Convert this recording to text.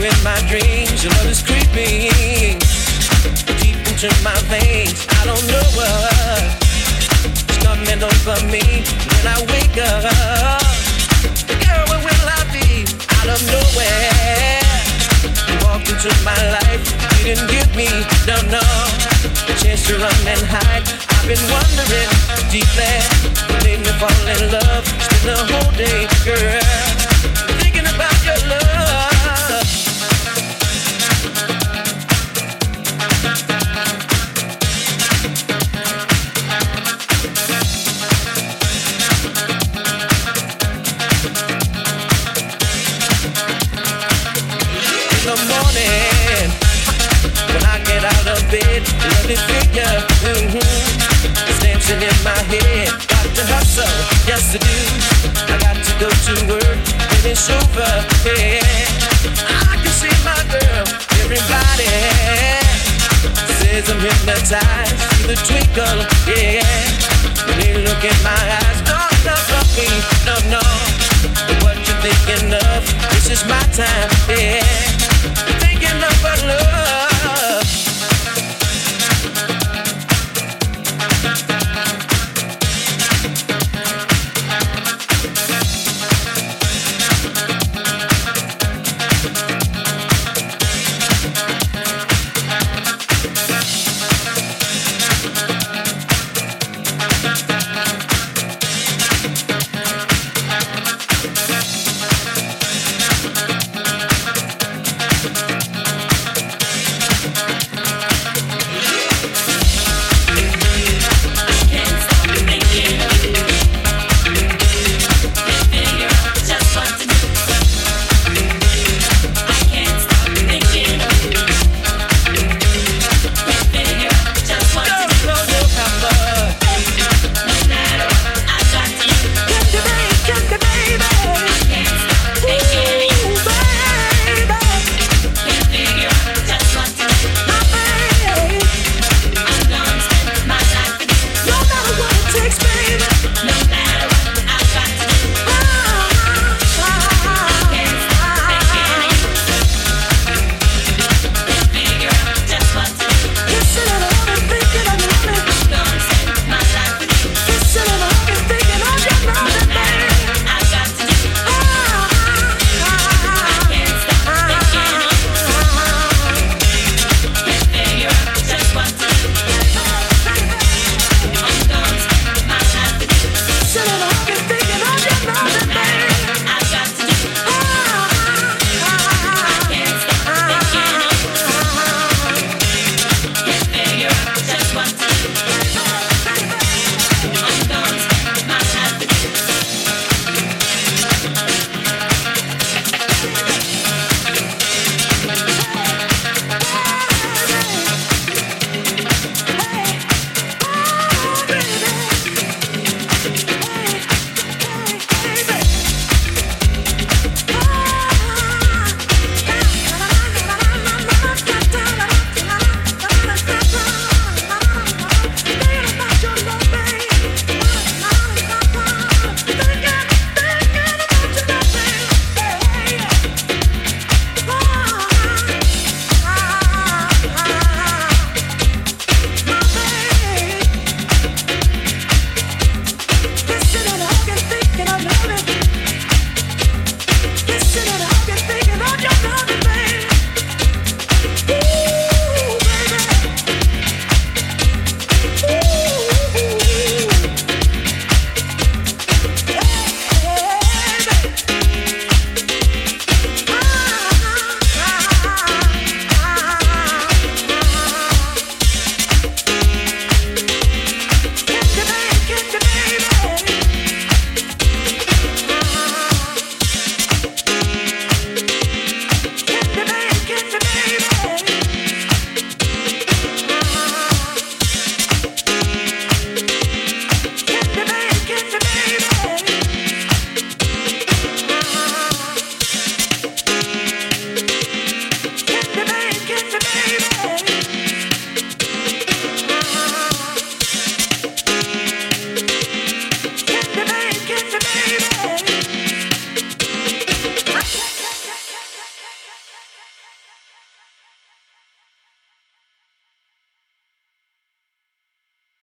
you in my dreams. Your love is creeping deep into my veins. I don't know what's coming over me when I wake up. Girl, where will I be? Out of nowhere, you walked into my life. You didn't give me, no, no, a chance to run and hide. I've been wondering deeply, made me fall in love. Spend the whole day, girl, bed. Lovely figure, mm-hmm, it's dancing in my head. Got to hustle, yes I do. I got to go to work when it's over. Yeah, I can see my girl. Everybody says I'm hypnotized. See the twinkle, yeah. When they look in my eyes, at me, no, no. But what you thinking of? This is my time, yeah. Thinking of our love. Six explain.